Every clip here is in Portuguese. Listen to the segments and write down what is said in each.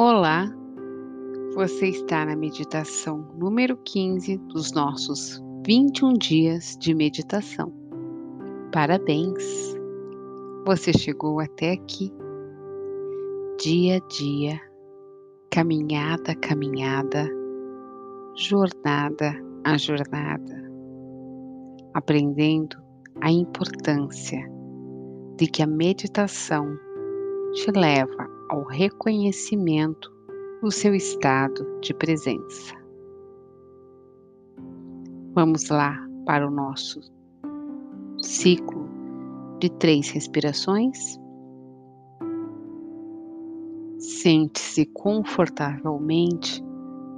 Olá, você está na meditação número 15 dos nossos 21 dias de meditação. Parabéns! Você chegou até aqui, dia a dia, caminhada a caminhada, jornada a jornada, aprendendo a importância de que a meditação te leva ao reconhecimento do seu estado de presença. Vamos lá para o nosso ciclo de três respirações. Sente-se confortavelmente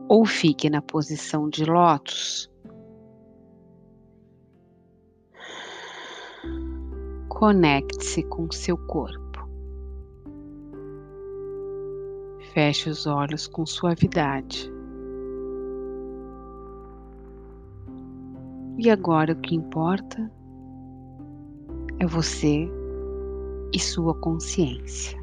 ou fique na posição de lótus. Conecte-se com seu corpo. Feche os olhos com suavidade. E agora o que importa é você e sua consciência.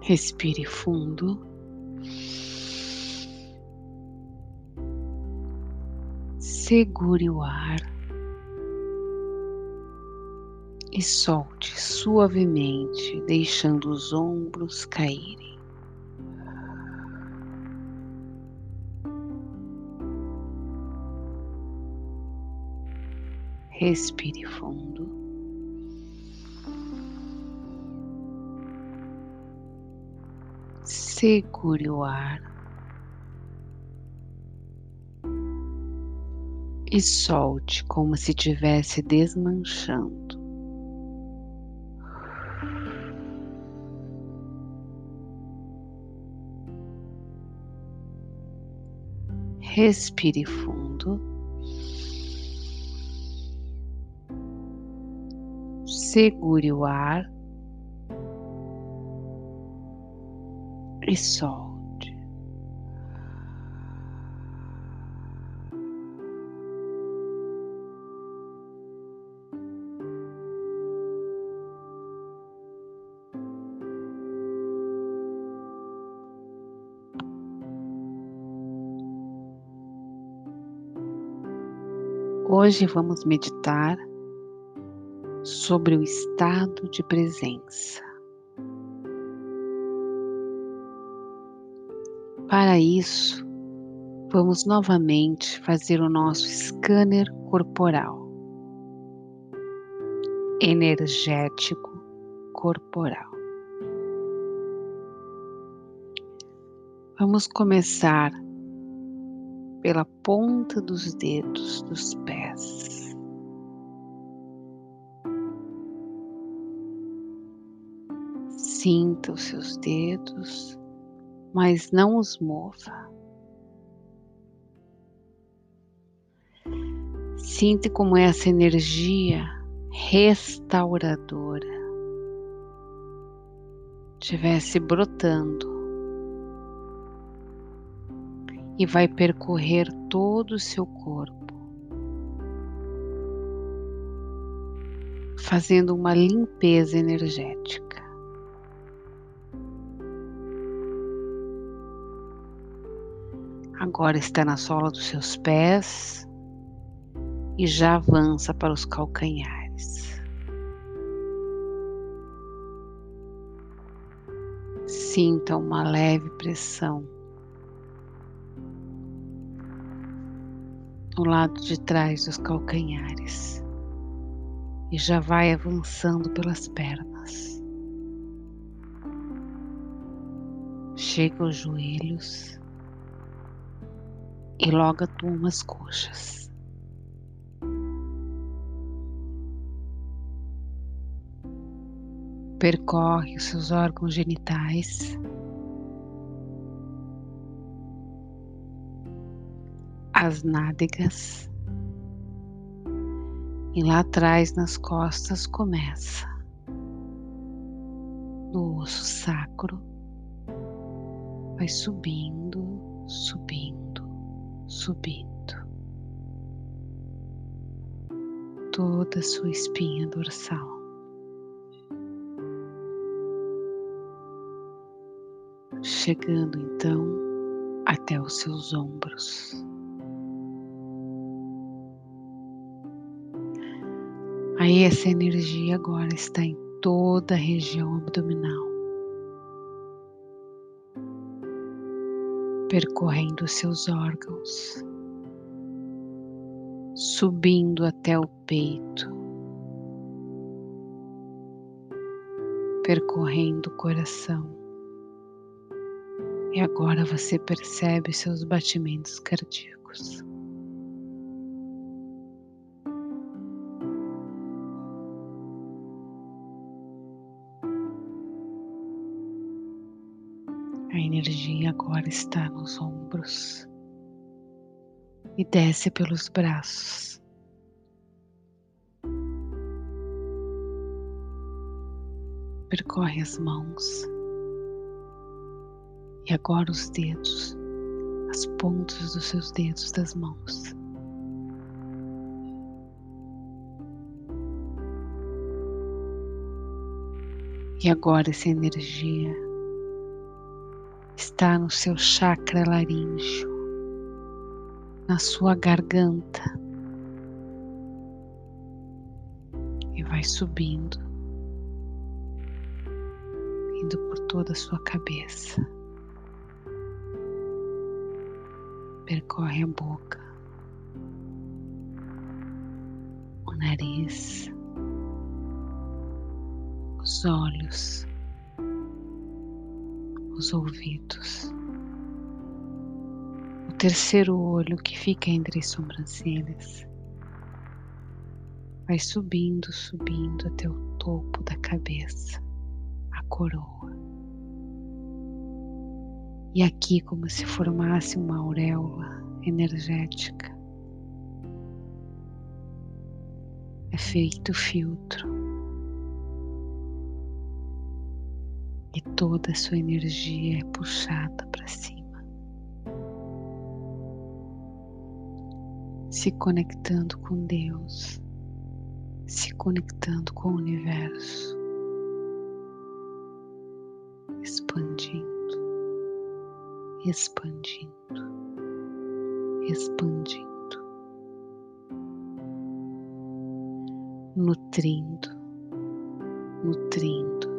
Respire fundo. Segure o ar. E solte suavemente, deixando os ombros caírem. Respire fundo. Segure o ar e solte como se estivesse desmanchando. Respire fundo. Segure o ar e solte. Hoje vamos meditar sobre o estado de presença. Para isso, vamos novamente fazer o nosso scanner corporal, energético corporal. Vamos começar pela ponta dos dedos dos pés. Sinta os seus dedos, mas não os mova. Sinta como essa energia restauradora estivesse brotando e vai percorrer todo o seu corpo, fazendo uma limpeza energética. Agora está na sola dos seus pés e já avança para os calcanhares. Sinta uma leve pressão no lado de trás dos calcanhares e já vai avançando pelas pernas. Chega aos joelhos e logo atuma as coxas. Percorre os seus órgãos genitais as nádegas e lá atrás nas costas começa no osso sacro, vai subindo, subindo, subindo, toda a sua espinha dorsal. Chegando então até os seus ombros. Aí essa energia agora está em toda a região abdominal, percorrendo seus órgãos, subindo até o peito, percorrendo o coração. E agora você percebe seus batimentos cardíacos. Agora está nos ombros e desce pelos braços. Percorre as mãos e agora os dedos, as pontas dos seus dedos das mãos. E agora essa energia está no seu chakra laríngeo, na sua garganta e vai subindo, indo por toda a sua cabeça. Percorre a boca, o nariz, os olhos os ouvidos, o terceiro olho que fica entre as sobrancelhas. Vai subindo, subindo até o topo da cabeça, a coroa. E aqui, como se formasse uma auréola energética, é feito filtro e toda a sua energia é puxada para cima, se conectando com Deus, se conectando com o universo, expandindo, expandindo, expandindo, nutrindo, nutrindo.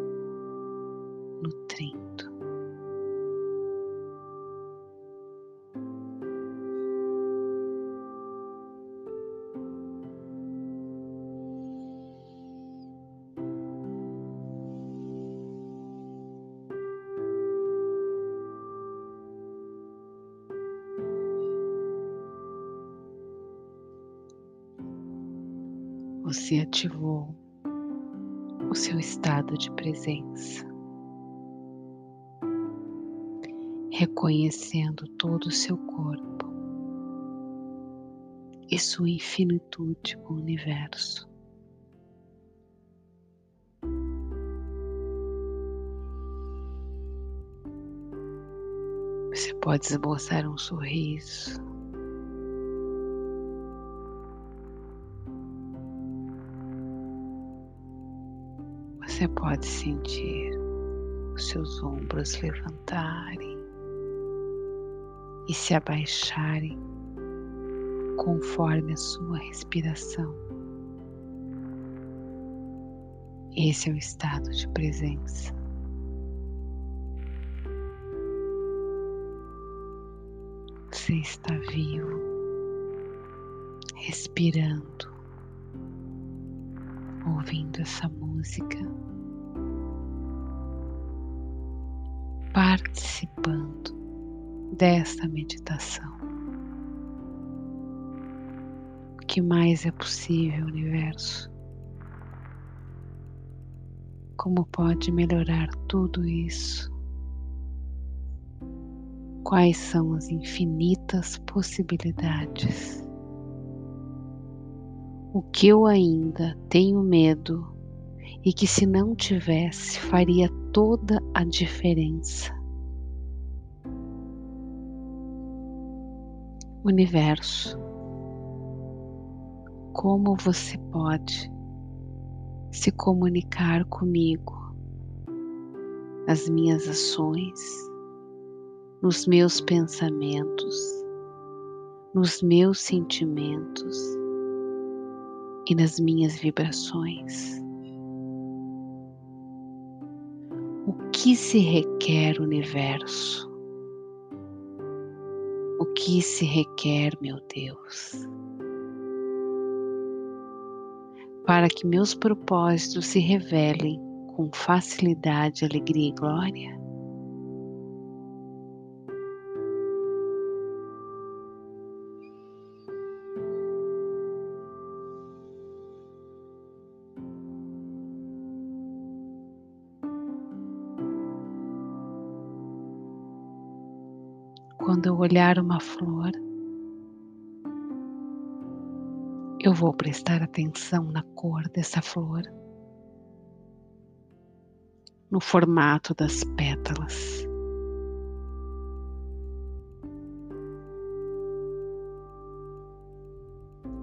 Você ativou o seu estado de presença. reconhecendo todo o seu corpo e sua infinitude com o universo. Você pode esboçar um sorriso. Você pode sentir os seus ombros levantarem e se abaixarem conforme a sua respiração. Esse é o estado de presença. Você está vivo, respirando, ouvindo essa música, participando desta meditação. O que mais é possível, universo? Como pode melhorar tudo isso? Quais são as infinitas possibilidades? O que eu ainda tenho medo e que, se não tivesse, faria toda a diferença? universo. como você pode se comunicar comigo nas minhas ações, nos meus pensamentos, nos meus sentimentos e nas minhas vibrações. O que se requer, universo? O que se requer, meu Deus? Para que meus propósitos se revelem com facilidade, alegria e glória? Quando eu olhar uma flor, eu vou prestar atenção na cor dessa flor, no formato das pétalas.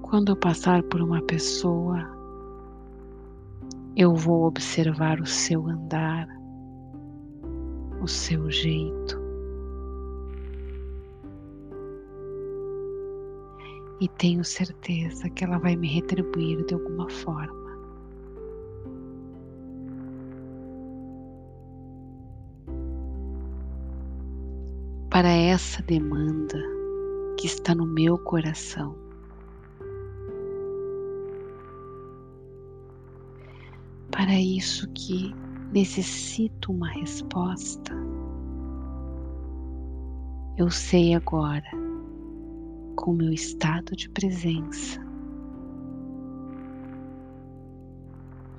Quando eu passar por uma pessoa, eu vou observar o seu andar, o seu jeito, e tenho certeza que ela vai me retribuir de alguma forma. Para essa demanda que está no meu coração, para isso que necessito uma resposta, eu sei agora com meu estado de presença,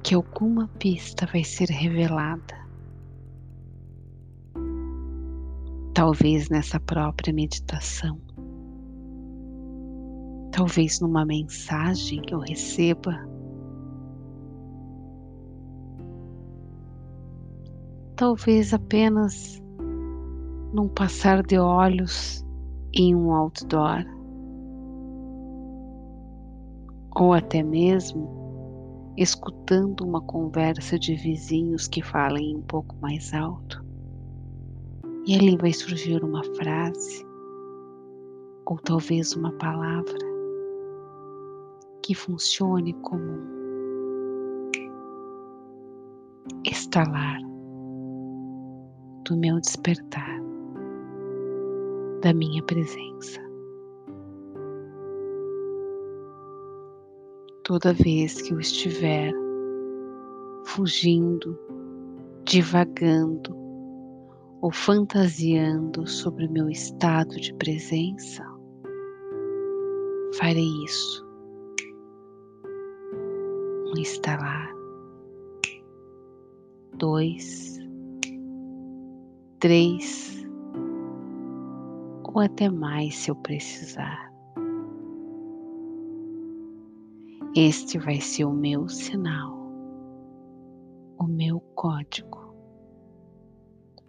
que alguma pista vai ser revelada. Talvez nessa própria meditação, talvez numa mensagem que eu receba, talvez apenas num passar de olhos em um outdoor ou até mesmo escutando uma conversa de vizinhos que falem um pouco mais alto. E ali vai surgir uma frase, ou talvez uma palavra, que funcione como estalar do meu despertar, da minha presença. Toda vez que eu estiver fugindo, divagando ou fantasiando sobre o meu estado de presença, farei isso. Um estalar, dois, três ou até mais se eu precisar. Este vai ser o meu sinal, o meu código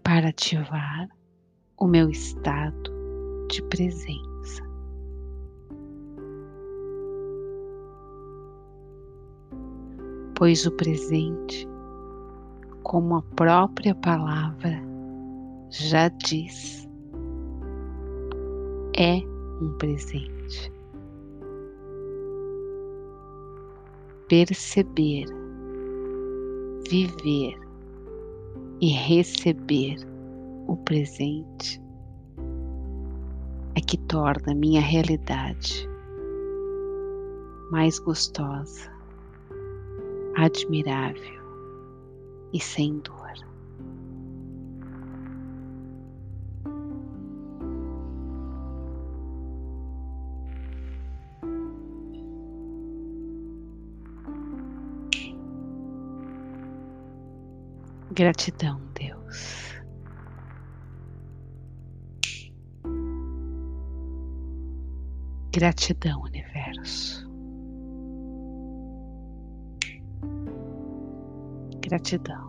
para ativar o meu estado de presença. Pois o presente, como a própria palavra já diz, é um presente. Perceber, viver e receber o presente é que torna minha realidade mais gostosa, admirável e sem dor. Gratidão, Deus. Gratidão, Universo. Gratidão.